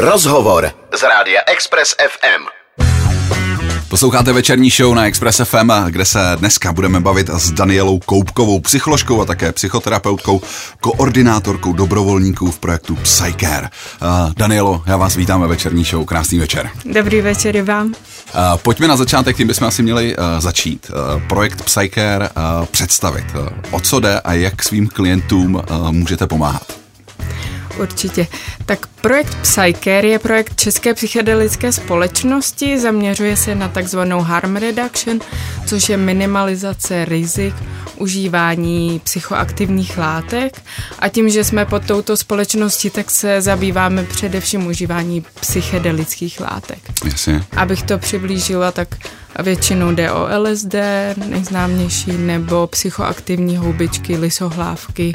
Rozhovor z rádia Express FM. Posloucháte večerní show na Express FM, kde se dneska budeme bavit s Danielou Koupkovou, psycholožkou a také psychoterapeutkou, koordinátorkou dobrovolníků v projektu Psycare. Uh, Danielo, já vás vítám ve večerní show, krásný večer. Dobrý večer i vám. Uh, pojďme na začátek, tím bychom asi měli uh, začít. Uh, projekt Psycare uh, představit. Uh, o co jde a jak svým klientům uh, můžete pomáhat? Určitě. Tak projekt Psycare je projekt České psychedelické společnosti, zaměřuje se na takzvanou harm reduction, což je minimalizace rizik užívání psychoaktivních látek a tím, že jsme pod touto společností, tak se zabýváme především užívání psychedelických látek. Jasně. Abych to přiblížila, tak většinou jde o LSD, nejznámější, nebo psychoaktivní houbičky, lisohlávky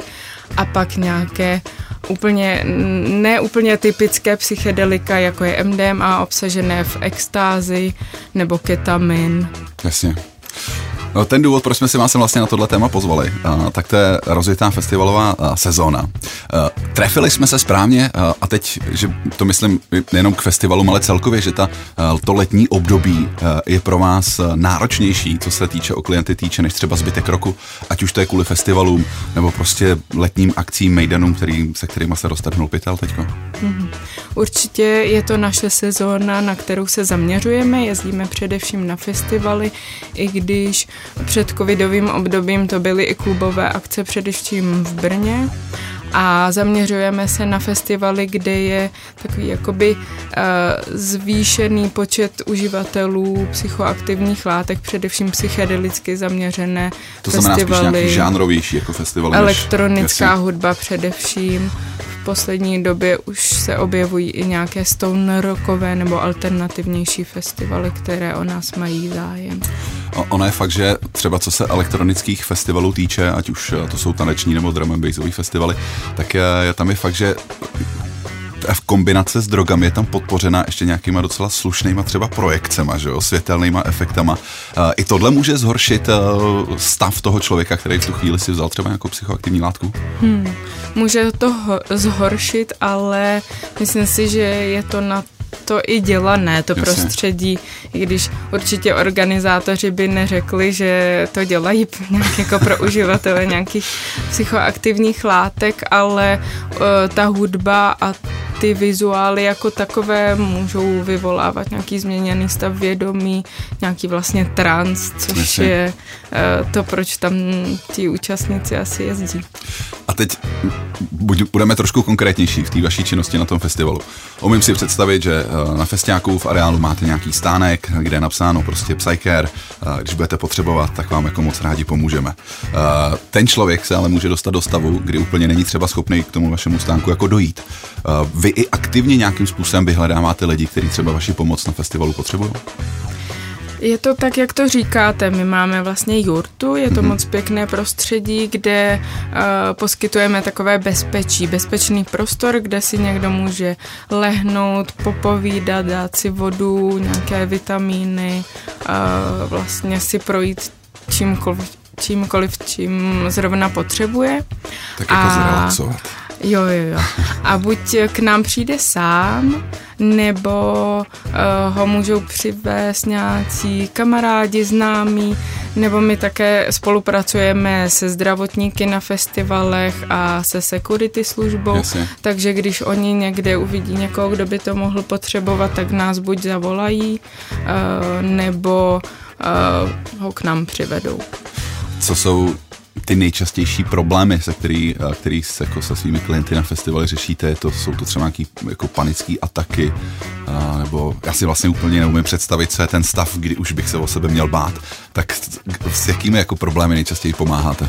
a pak nějaké úplně, neúplně typické psychedelika, jako je MDMA obsažené v extázi nebo ketamin. Jasně. No, ten důvod, proč jsme si vás vlastně na tohle téma pozvali, uh, tak to je rozjetá festivalová uh, sezóna. Uh, trefili jsme se správně uh, a teď, že to myslím nejenom k festivalu, ale celkově, že ta, to letní období je pro vás náročnější, co se týče o klienty týče, než třeba zbytek roku, ať už to je kvůli festivalům, nebo prostě letním akcím, mejdanům, který, se kterými se roztrhnul pytel teďko. Mm-hmm. Určitě je to naše sezóna, na kterou se zaměřujeme, jezdíme především na festivaly, i když před covidovým obdobím to byly i klubové akce především v Brně a zaměřujeme se na festivaly, kde je takový jakoby uh, zvýšený počet uživatelů psychoaktivních látek, především psychedelicky zaměřené to festivaly. To znamená spíš nějaký žánrovější jako festival. Elektronická než, hudba především poslední době už se objevují i nějaké stone rockové nebo alternativnější festivaly, které o nás mají zájem. Ono je fakt, že třeba co se elektronických festivalů týče, ať už to jsou taneční nebo drum and festivaly, tak je tam je fakt, že v kombinace s drogami je tam podpořena ještě nějakýma docela slušnýma třeba projekcema, že jo, světelnýma efektama. I tohle může zhoršit stav toho člověka, který v tu chvíli si vzal třeba nějakou psychoaktivní látku? Hmm. Může to zhoršit, ale myslím si, že je to na to i dělané, to Jasně. prostředí, i když určitě organizátoři by neřekli, že to dělají nějak jako pro uživatele nějakých psychoaktivních látek, ale uh, ta hudba a ty vizuály jako takové můžou vyvolávat nějaký změněný stav vědomí, nějaký vlastně trans, což Jasně. je uh, to, proč tam ti účastníci asi jezdí. A teď budeme trošku konkrétnější v té vaší činnosti na tom festivalu. Umím si představit, že eh, na festiáku v areálu máte nějaký stánek, kde je napsáno prostě Psycare, eh, když budete potřebovat, tak vám jako moc rádi pomůžeme. Eh, ten člověk se ale může dostat do stavu, kdy úplně není třeba schopný k tomu vašemu stánku jako dojít. Vy i aktivně nějakým způsobem vyhledáváte lidi, kteří třeba vaši pomoc na festivalu potřebují? Je to tak, jak to říkáte. My máme vlastně jurtu, je to mm-hmm. moc pěkné prostředí, kde uh, poskytujeme takové bezpečí, bezpečný prostor, kde si někdo může lehnout, popovídat, dát si vodu, nějaké vitamíny, uh, vlastně si projít čímkoliv, čímkoliv, čím zrovna potřebuje. Tak jako a... Jo, jo, jo. A buď k nám přijde sám, nebo uh, ho můžou přivést nějací kamarádi, známí, nebo my také spolupracujeme se zdravotníky na festivalech a se security službou, Jasně. takže když oni někde uvidí někoho, kdo by to mohl potřebovat, tak nás buď zavolají, uh, nebo uh, ho k nám přivedou. Co jsou ty nejčastější problémy, se který, eh, který se jako se svými klienty na festivale řešíte, to jsou to třeba nějaké jako panické ataky, a, nebo já si vlastně úplně neumím představit, co je ten stav, kdy už bych se o sebe měl bát. Tak s jakými jako problémy nejčastěji pomáháte?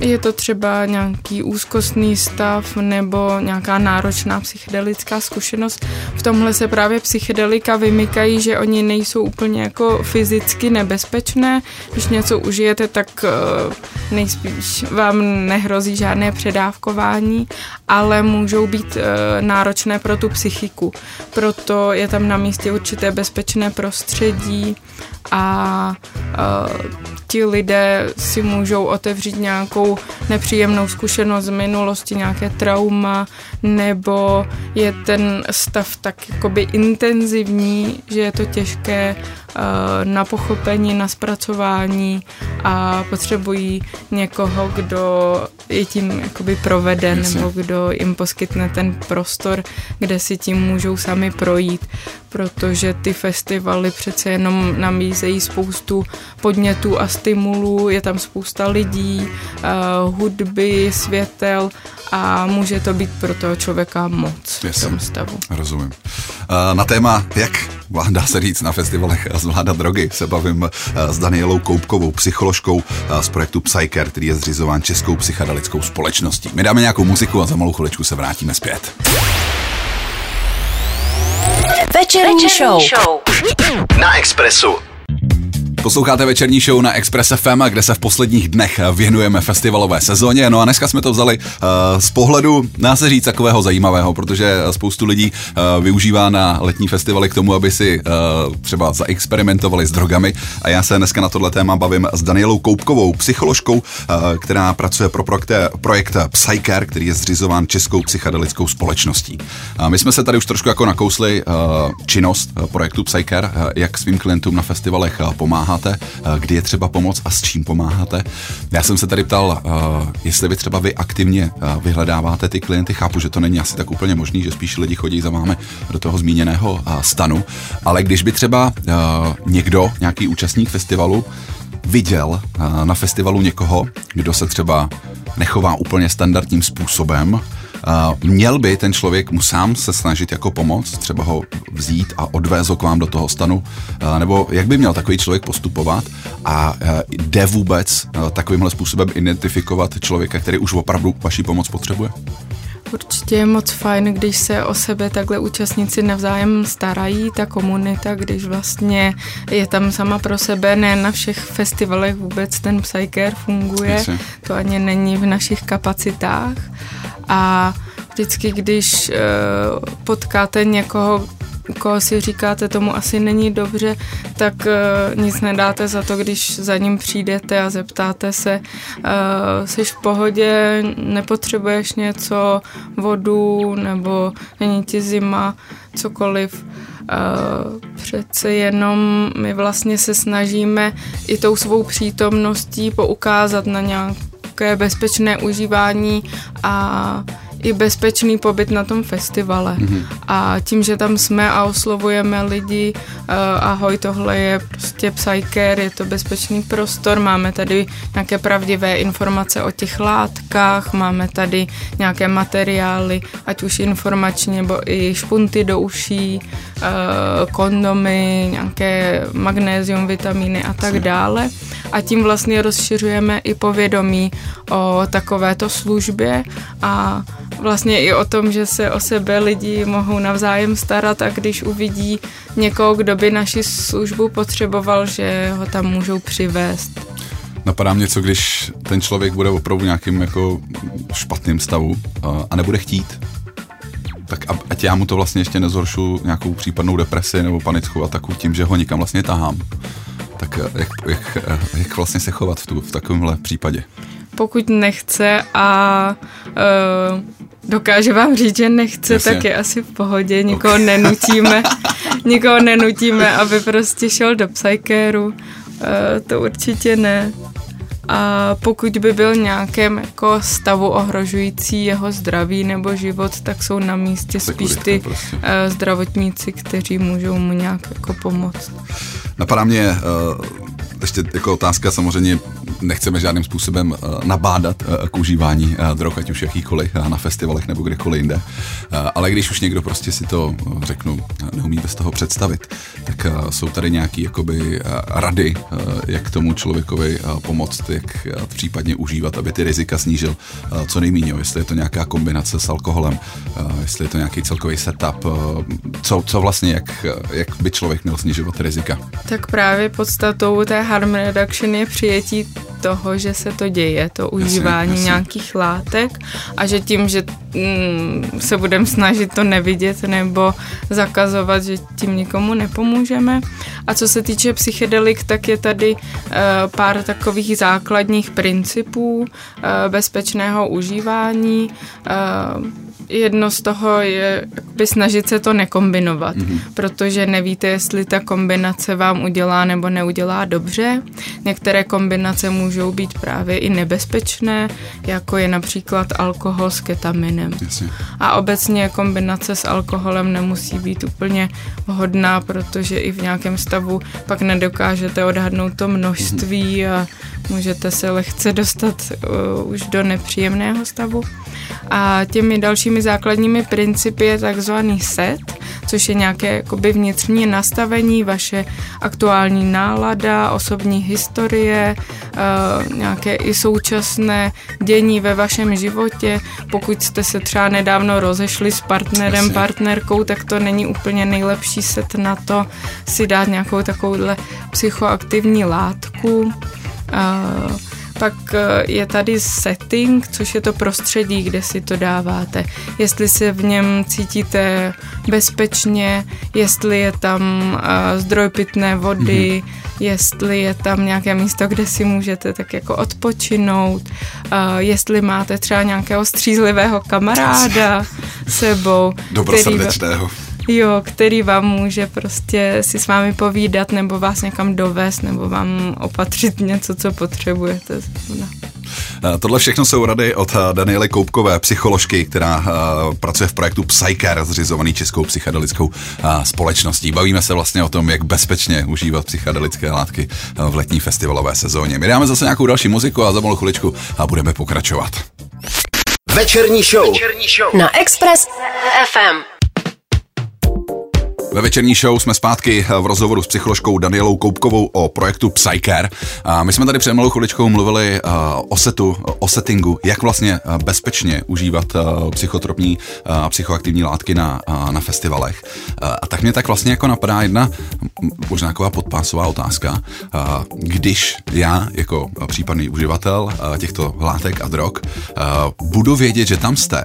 Je to třeba nějaký úzkostný stav nebo nějaká náročná psychedelická zkušenost. V tomhle se právě psychedelika vymykají, že oni nejsou úplně jako fyzicky nebezpečné. Když něco užijete, tak eh, nejspíš vám nehrozí žádné předávkování, ale můžou být eh, náročné pro tu psychiku. Proto je tam na místě určité bezpečné prostředí a ti lidé si můžou otevřít nějakou nepříjemnou zkušenost z minulosti, nějaké trauma, nebo je ten stav tak jakoby intenzivní, že je to těžké na pochopení, na zpracování a potřebují někoho, kdo je tím jakoby proveden, Jasně. nebo kdo jim poskytne ten prostor, kde si tím můžou sami projít, protože ty festivaly přece jenom namízejí spoustu podnětů a stimulů, je tam spousta lidí, uh, hudby, světel a může to být pro toho člověka moc yes. v tom stavu. Rozumím. Na téma, jak dá se říct na festivalech zvládat drogy, se bavím uh, s Danielou Koupkovou, psycholožkou uh, z projektu Psyker, který je zřizován Českou psychedelickou společností. My dáme nějakou muziku a za malou chviličku se vrátíme zpět. Večerní, Večerní show. show. Na Expressu. Posloucháte večerní show na Express FM, kde se v posledních dnech věnujeme festivalové sezóně. No a dneska jsme to vzali uh, z pohledu, dá se říct, takového zajímavého, protože spoustu lidí uh, využívá na letní festivaly k tomu, aby si uh, třeba zaexperimentovali s drogami. A já se dneska na tohle téma bavím s Danielou Koupkovou, psycholožkou, která pracuje pro projekt, projekt Psycare, který je zřizován Českou psychedelickou společností. My jsme se tady už trošku jako nakousli činnost projektu Psycare, jak svým klientům na festivalech pomáhá pomáháte, eh, kdy je třeba pomoc a s čím pomáháte. Já jsem se tady ptal, eh, jestli vy třeba vy aktivně eh, vyhledáváte ty klienty. Chápu, že to není asi tak úplně možný, že spíš lidi chodí za vámi do toho zmíněného stanu, ale když by třeba někdo, nějaký účastník festivalu, viděl na festivalu někoho, kdo se třeba nechová úplně standardním způsobem, měl by ten člověk mu sám se snažit jako pomoct, třeba ho vzít a odvést ho k vám do toho stanu, nebo jak by měl takový člověk postupovat a jde vůbec takovýmhle způsobem identifikovat člověka, který už opravdu vaší pomoc potřebuje? Určitě je moc fajn, když se o sebe takhle účastníci navzájem starají, ta komunita, když vlastně je tam sama pro sebe, ne na všech festivalech vůbec ten Psycare funguje, Jasně. to ani není v našich kapacitách a vždycky, když uh, potkáte někoho, koho si říkáte, tomu asi není dobře, tak uh, nic nedáte za to, když za ním přijdete a zeptáte se, uh, jsi v pohodě, nepotřebuješ něco, vodu, nebo není ti zima, cokoliv. Uh, přece jenom my vlastně se snažíme i tou svou přítomností poukázat na nějaké bezpečné užívání a i bezpečný pobyt na tom festivale. Mm-hmm. A tím, že tam jsme a oslovujeme lidi, uh, ahoj, tohle je prostě Psycare, je to bezpečný prostor, máme tady nějaké pravdivé informace o těch látkách, máme tady nějaké materiály, ať už informační nebo i špunty do uší, uh, kondomy, nějaké magnézium, vitamíny a tak dále. A tím vlastně rozšiřujeme i povědomí o takovéto službě a vlastně i o tom, že se o sebe lidi mohou navzájem starat a když uvidí někoho, kdo by naši službu potřeboval, že ho tam můžou přivést. Napadá mě co, když ten člověk bude opravdu nějakým jako špatným stavu a, nebude chtít, tak ať já mu to vlastně ještě nezhoršu nějakou případnou depresi nebo panickou ataku tím, že ho nikam vlastně tahám. Tak jak, jak, jak vlastně se chovat v, tu, v takovémhle případě? Pokud nechce a uh, dokáže vám říct, že nechce, Jasně. tak je asi v pohodě, nikoho okay. nenutíme, nikoho nenutíme, aby prostě šel do psykéru, uh, to určitě ne. A pokud by byl nějakém jako stavu ohrožující jeho zdraví nebo život, tak jsou na místě spíš ty prostě. uh, zdravotníci, kteří můžou mu nějak jako pomoct. Napadá mě uh, ještě jako otázka samozřejmě nechceme žádným způsobem eh, nabádat eh, k užívání eh, drog, ať už jakýkoliv na festivalech nebo kdekoliv jinde. Ale když už někdo prostě si to, řeknu, neumí bez toho představit, tak jsou tady nějaké jakoby rady, jak tomu člověkovi pomoct, jak případně užívat, aby ty rizika snížil co nejméně. Jestli je to nějaká kombinace s alkoholem, jestli je to nějaký celkový setup, co, co vlastně, jak, jak by člověk měl snižovat rizika. Tak právě podstatou té harm reduction je přijetí toho, že se to děje, to užívání jasně, jasně. nějakých látek a že tím, že mm, se budeme snažit to nevidět nebo zakazovat, že tím nikomu nepomůžeme. A co se týče psychedelik, tak je tady uh, pár takových základních principů uh, bezpečného užívání. Uh, jedno z toho je by snažit se to nekombinovat, mm-hmm. protože nevíte, jestli ta kombinace vám udělá nebo neudělá dobře. Některé kombinace můžou být právě i nebezpečné, jako je například alkohol s ketaminem. Jasně. A obecně kombinace s alkoholem nemusí být úplně vhodná, protože i v nějakém stavu pak nedokážete odhadnout to množství mm-hmm. a můžete se lehce dostat uh, už do nepříjemného stavu. A těmi dalšími základními principy je takzvaný set, což je nějaké jakoby vnitřní nastavení, vaše aktuální nálada, osobní historie, uh, nějaké i současné dění ve vašem životě. Pokud jste se třeba nedávno rozešli s partnerem, partnerkou, tak to není úplně nejlepší set na to si dát nějakou takovouhle psychoaktivní látku. Uh, pak eh, je tady setting, což je to prostředí, kde si to dáváte. Jestli se v něm cítíte bezpečně, jestli je tam uh, zdroj pitné vody, mm-hmm. jestli je tam nějaké místo, kde si můžete tak jako odpočinout, uh, jestli máte třeba nějakého střízlivého kamaráda sebou. Dobrosrdečného. Jo, který vám může prostě si s vámi povídat nebo vás někam dovést nebo vám opatřit něco, co potřebujete. No. Tohle všechno jsou rady od eh, Daniely Koupkové, psycholožky, která eh, pracuje v projektu Psycare, zřizovaný Českou psychedelickou společností. Bavíme se vlastně o tom, jak bezpečně užívat psychedelické látky v letní festivalové sezóně. My dáme zase nějakou další muziku a za malou chviličku a budeme pokračovat. Večerní show, Večerní show. na Express FM. Ve večerní show jsme zpátky v rozhovoru s psycholožkou Danielou Koupkovou o projektu Psycare. My jsme tady před malou chviličkou mluvili o setu, o settingu, jak vlastně bezpečně užívat psychotropní a psychoaktivní látky na, na festivalech. A tak mě tak vlastně jako napadá jedna možná taková podpásová otázka. Když já jako případný uživatel těchto látek a drog budu vědět, že tam jste,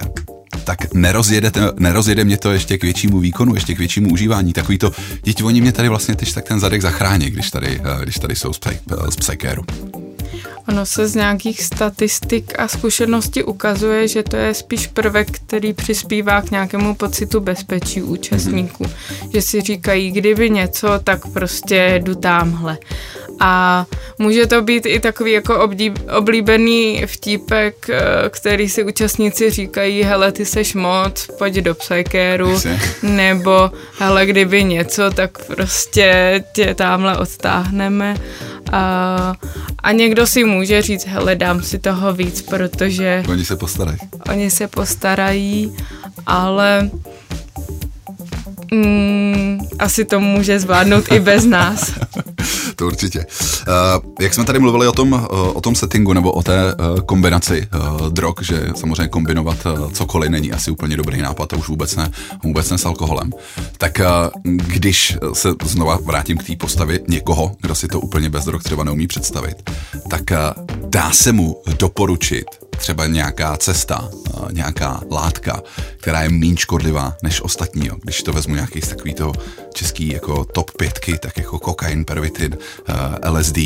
tak nerozjede, nerozjede mě to ještě k většímu výkonu, ještě k většímu užívání. Takový to, děti, oni mě tady vlastně teď tak ten zadek zachrání, když tady, eh, když tady jsou z, psy, eh, z psykéru. Ono se z nějakých statistik a zkušeností ukazuje, že to je spíš prvek, který přispívá k nějakému pocitu bezpečí účastníků. Mm-hmm. Že si říkají, kdyby něco, tak prostě jdu tamhle. A může to být i takový jako obdíb, oblíbený vtípek, eh, který si účastníci říkají, hele, ty seš moc, pojď do psykéru, nebo hele, kdyby něco, tak prostě tě tamhle odtáhneme. A, a někdo si může říct, hele, dám si toho víc, protože... Oni se postarají. Oni se postarají, ale mm, asi to může zvládnout i bez nás. to určitě. Uh, jak jsme tady mluvili o tom, uh, o tom settingu nebo o té uh, kombinaci uh, drog, že samozřejmě kombinovat uh, cokoliv není asi úplně dobrý nápad, to už vůbec ne, vůbec ne s alkoholem. Tak uh, když se znova vrátím k té postavě někoho, kdo si to úplně bez drog třeba neumí představit, tak uh, dá se mu doporučit třeba nějaká cesta, nějaká látka, která je méně škodlivá než ostatní. Když to vezmu nějaký z takový toho český jako top pětky, tak jako kokain, pervitin, LSD,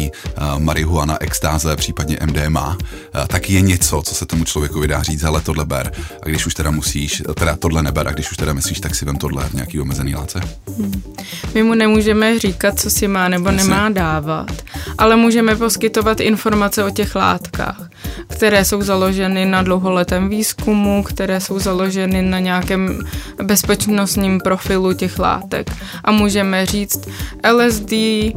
marihuana, extáze, případně MDMA, tak je něco, co se tomu člověku vydá říct, ale tohle ber. A když už teda musíš, teda tohle neber, a když už teda myslíš, tak si vem tohle v nějaký omezený láce. Hmm. My mu nemůžeme říkat, co si má nebo Jasně. nemá dávat, ale můžeme poskytovat informace o těch látkách, které jsou založeny na dlouholetém výzkumu, které jsou založeny na nějakém bezpečnostním profilu těch látek. A můžeme říct, LSD eh,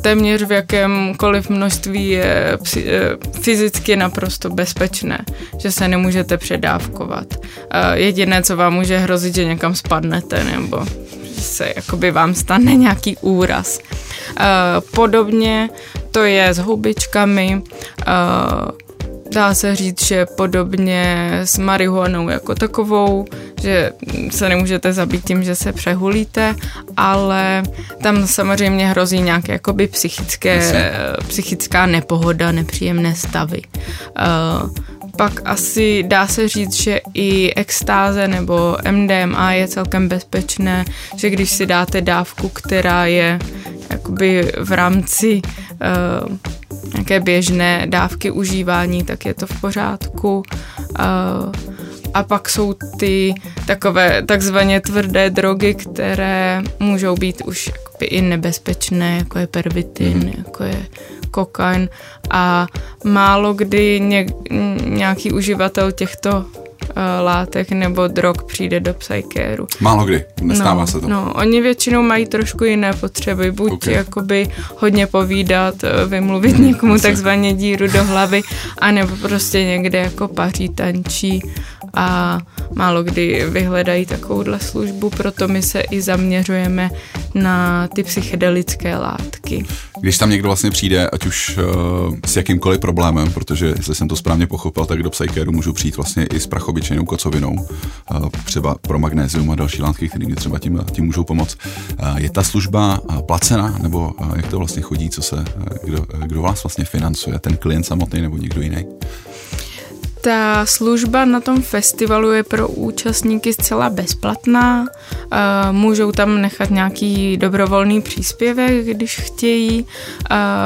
téměř v jakémkoliv množství je eh, fyzicky naprosto bezpečné, že se nemůžete předávkovat. Eh, jediné, co vám může hrozit, že někam spadnete nebo se jakoby vám stane nějaký úraz. Podobně to je s hubičkami, dá se říct, že podobně s marihuanou jako takovou, že se nemůžete zabít tím, že se přehulíte, ale tam samozřejmě hrozí nějaké jakoby psychické, psychická nepohoda, nepříjemné stavy. Uh, pak asi dá se říct, že i extáze nebo MDMA je celkem bezpečné, že když si dáte dávku, která je jakoby v rámci uh, nějaké běžné dávky užívání, tak je to v pořádku. Uh, a pak jsou ty takové takzvaně tvrdé drogy, které můžou být už i nebezpečné, jako je pervitin, mm. jako je kokain a málo kdy ně, nějaký uživatel těchto uh, látek nebo drog přijde do psykéru. Málo kdy, nestává no, se to. No, oni většinou mají trošku jiné potřeby, buď okay. jakoby hodně povídat, eh, vymluvit někomu takzvaně díru do hlavy, anebo prostě někde jako paří, tančí a málo kdy vyhledají takovouhle službu, proto my se i zaměřujeme na ty psychedelické látky. Když tam někdo vlastně přijde, ať už uh, s jakýmkoliv problémem, protože jestli jsem to správně pochopil, tak do psychéru můžu přijít vlastně i s prachobyčejnou kocovinou, uh, třeba pro magnézium a další látky, které mi třeba tím, tím můžou pomoct. Uh, je ta služba uh, placena, nebo uh, jak to vlastně chodí, co se, uh, kdo, uh, kdo vás vlastně financuje, ten klient samotný nebo někdo jiný? Ta služba na tom festivalu je pro účastníky zcela bezplatná. Můžou tam nechat nějaký dobrovolný příspěvek, když chtějí.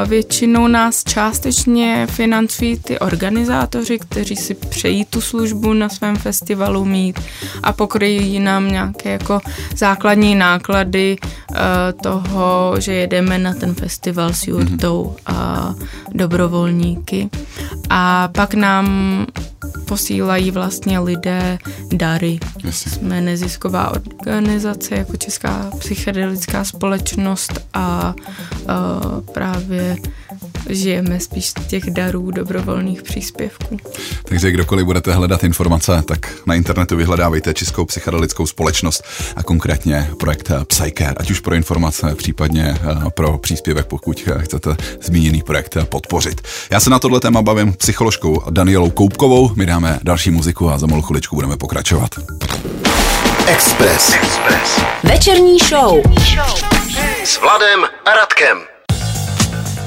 Většinou nás částečně financují ty organizátoři, kteří si přejí tu službu na svém festivalu mít a pokryjí nám nějaké jako základní náklady toho, že jedeme na ten festival s jurtou a dobrovolníky. A pak nám posílají vlastně lidé dary. Jasně. Jsme nezisková organizace jako Česká psychedelická společnost a uh, právě žijeme spíš z těch darů dobrovolných příspěvků. Takže kdokoliv budete hledat informace, tak na internetu vyhledávejte Českou psychedelickou společnost a konkrétně projekt Psycare, ať už pro informace, případně eh, pro příspěvek, pokud chcete zmíněný projekt podpořit. Já se na tohle téma bavím psycholožkou Danielou Koupkovou, my dáme další muziku a za malou chviličku budeme pokračovat. Express. Express. Večerní show. S Vladem a Radkem.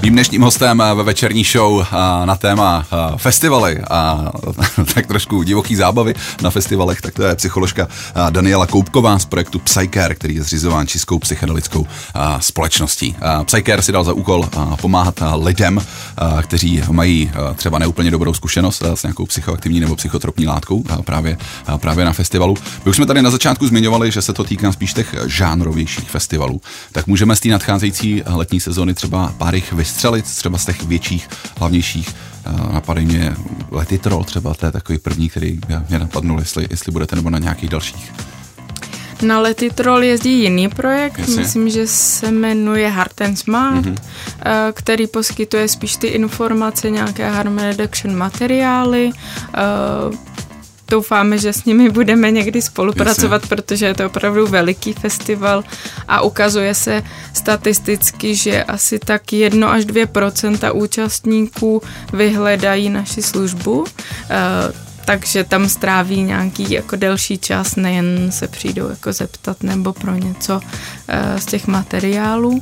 Mým dnešním hostem ve večerní show na téma festivaly a tak trošku divoký zábavy na festivalech, tak to je psycholožka Daniela Koupková z projektu Psycare, který je zřizován Českou psychedelickou společností. Psycare si dal za úkol pomáhat lidem, kteří mají třeba neúplně dobrou zkušenost s nějakou psychoaktivní nebo psychotropní látkou právě, právě na festivalu. My už jsme tady na začátku zmiňovali, že se to týká spíš těch žánrovějších festivalů. Tak můžeme z té nadcházející letní sezóny třeba pár jich vystřelit třeba z těch větších, hlavnějších. Napadají mě Letitrol třeba, to je takový první, který mě napadnul, jestli, jestli budete nebo na nějakých dalších. Na Letitrol jezdí jiný projekt, Jasně. myslím, že se jmenuje Heart and Smart, mm-hmm. který poskytuje spíš ty informace, nějaké harm reduction materiály, doufáme, že s nimi budeme někdy spolupracovat, Jasně. protože je to opravdu veliký festival a ukazuje se statisticky, že asi tak 1 až 2% účastníků vyhledají naši službu. Uh, takže tam stráví nějaký jako delší čas, nejen se přijdou jako zeptat nebo pro něco uh, z těch materiálů.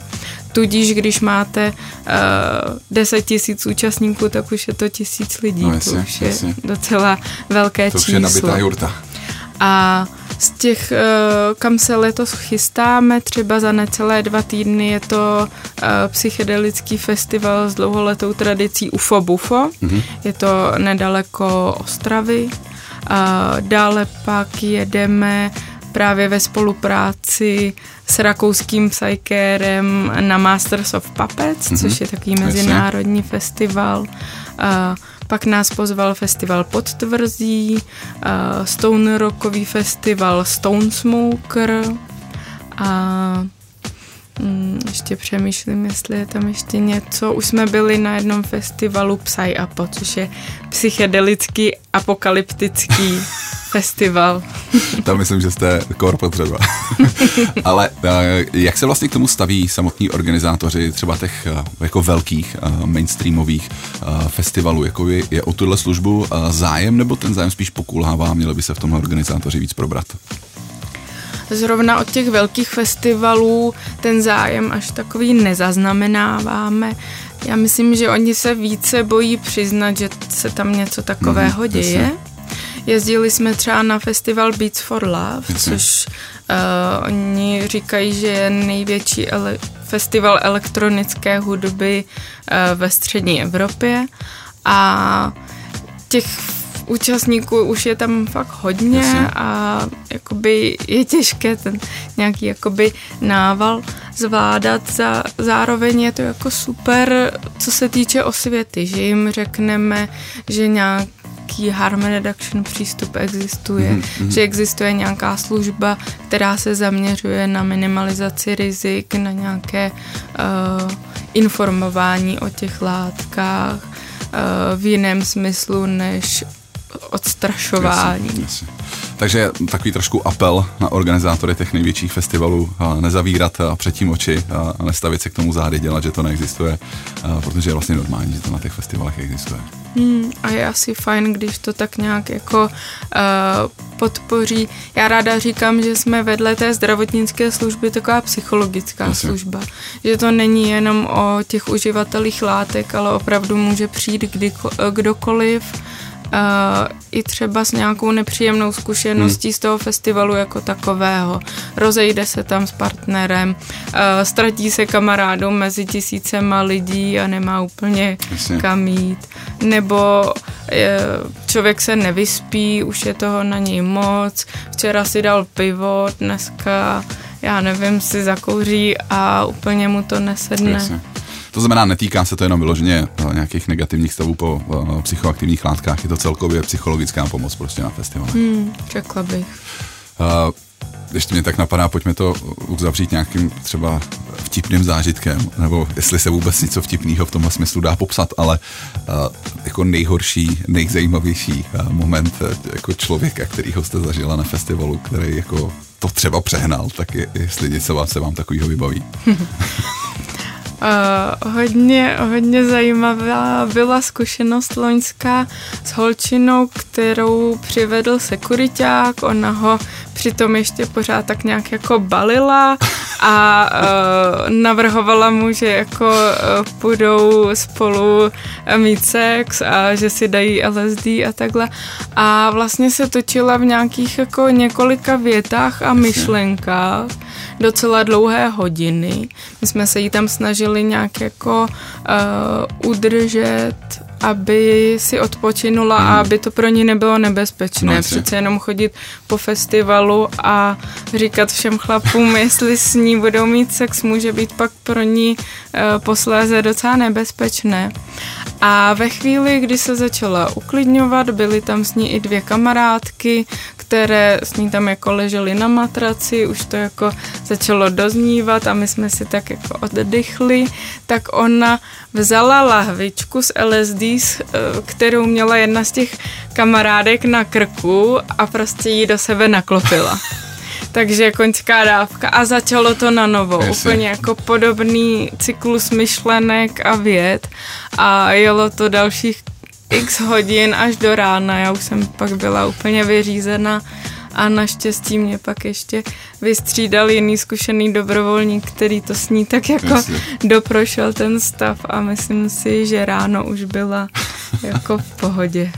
Tudíž, když máte uh, 10 tisíc účastníků, tak už je to tisíc lidí. No, jasně, to už je jasně. docela velké to číslo. To už je nabitá jurta. A z těch, kam se letos chystáme, třeba za necelé dva týdny, je to psychedelický festival s dlouholetou tradicí UFO Bufo. Mm-hmm. Je to nedaleko Ostravy. Dále pak jedeme právě ve spolupráci s rakouským psychérem na Masters of Puppets, mm-hmm. což je takový mezinárodní Jasně. festival. Pak nás pozval festival Podtvrzí, uh, Stone Rockový festival Stone Smoker a Mm, ještě přemýšlím, jestli je tam ještě něco. Už jsme byli na jednom festivalu Psy Apo, což je psychedelický apokalyptický festival. Tam myslím, že jste kor potřeba. Ale eh, jak se vlastně k tomu staví samotní organizátoři třeba těch eh, jako velkých eh, mainstreamových festivalů? Jako je, je o tuhle službu zájem nebo ten zájem spíš pokulhává? Měli by se v tomhle organizátoři víc probrat? Zrovna od těch velkých festivalů ten zájem až takový nezaznamenáváme. Já myslím, že oni se více bojí přiznat, že se tam něco takového mm, děje. Jasně. Jezdili jsme třeba na festival Beats for Love, jasně. což uh, oni říkají, že je největší ele- festival elektronické hudby uh, ve střední Evropě a těch účastníků už je tam fakt hodně Jasně. a jakoby je těžké ten nějaký jakoby nával zvládat. Za, zároveň je to jako super, co se týče osvěty, že jim řekneme, že nějak nějaký harm reduction přístup existuje, mm-hmm. že existuje nějaká služba, která se zaměřuje na minimalizaci rizik, na nějaké uh, informování o těch látkách uh, v jiném smyslu než odstrašování. Jasně, jasně. Takže takový trošku apel na organizátory těch největších festivalů, nezavírat předtím oči a nestavit se k tomu zády, dělat, že to neexistuje, protože je vlastně normální, že to na těch festivalech existuje. Hmm, a je asi fajn, když to tak nějak jako uh, podpoří. Já ráda říkám, že jsme vedle té zdravotnické služby taková psychologická Jasně. služba. Že to není jenom o těch uživatelích látek, ale opravdu může přijít kdy, kdokoliv uh, i třeba s nějakou nepříjemnou zkušeností hmm. z toho festivalu jako takového. Rozejde se tam s partnerem, uh, ztratí se kamarádou mezi tisícema lidí a nemá úplně Jasně. kam jít. Nebo uh, člověk se nevyspí, už je toho na něj moc, včera si dal pivo, dneska já nevím, si zakouří a úplně mu to nesedne. Jasně. To znamená, netýká se to jenom vyloženě eh, nějakých negativních stavů po uh, psychoaktivních látkách, je to celkově psychologická pomoc prostě na festivalu. Hmm, řekla bych. Uh, ještě mě tak napadá, pojďme to uzavřít nějakým třeba vtipným zážitkem, nebo jestli se vůbec něco vtipného v tomhle smyslu dá popsat, ale uh, jako nejhorší, nejzajímavější uh, moment uh, jako člověka, kterýho jste zažila na festivalu, který jako to třeba přehnal, tak je, jestli něco se vám takového vybaví. Uh, hodně, hodně zajímavá byla zkušenost loňská s holčinou, kterou přivedl sekuriták. Ona ho přitom ještě pořád tak nějak jako balila a uh, navrhovala mu, že jako uh, půjdou spolu mít sex a že si dají LSD a takhle. A vlastně se točila v nějakých jako několika větách a myšlenkách docela dlouhé hodiny. My jsme se jí tam snažili nějak jako uh, udržet aby si odpočinula hmm. a aby to pro ní nebylo nebezpečné. No, Přece jenom chodit po festivalu a říkat všem chlapům, jestli s ní budou mít sex, může být pak pro ní uh, posléze docela nebezpečné. A ve chvíli, kdy se začala uklidňovat, byly tam s ní i dvě kamarádky, které s ní tam jako ležely na matraci, už to jako začalo doznívat a my jsme si tak jako oddychli, tak ona vzala lahvičku s LSD, eh, kterou měla jedna z těch kamarádek na krku a prostě ji do sebe naklopila. Takže koňská dávka a začalo to na novo. Jasně. Úplně jako podobný cyklus myšlenek a věd a jelo to dalších x hodin až do rána. Já už jsem pak byla úplně vyřízena a naštěstí mě pak ještě vystřídal jiný zkušený dobrovolník, který to s ní tak jako Jasně. doprošel ten stav a myslím si, že ráno už byla jako v pohodě.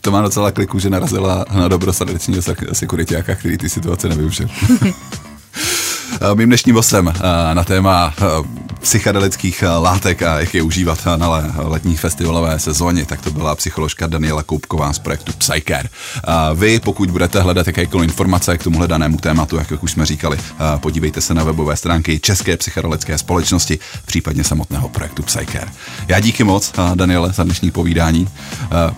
To má docela kliku, že narazila na dobro srdečního sekuritáka, který ty situace nevyužil. Mým dnešním bosem na téma psychedelických látek a jak je užívat na letní festivalové sezóně, tak to byla psycholožka Daniela Koupková z projektu Psycare. Vy, pokud budete hledat jakékoliv informace k tomu danému tématu, jak už jsme říkali, podívejte se na webové stránky České psychedelické společnosti, případně samotného projektu Psycare. Já díky moc, Daniele, za dnešní povídání.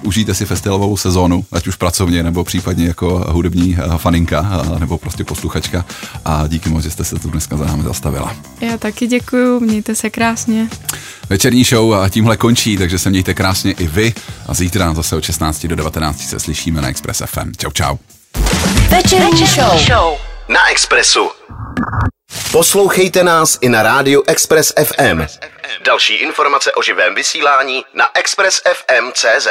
Užijte si festivalovou sezónu, ať už pracovně, nebo případně jako hudební faninka, nebo prostě posluchačka. A díky moc, že jste se jste tu dneska za námi zastavila. Já taky děkuju, mějte se krásně. Večerní show a tímhle končí, takže se mějte krásně i vy a zítra zase od 16 do 19 se slyšíme na Express FM. Čau, čau. Večerní show na Expressu. Poslouchejte nás i na rádiu Express FM. Další informace o živém vysílání na expressfm.cz.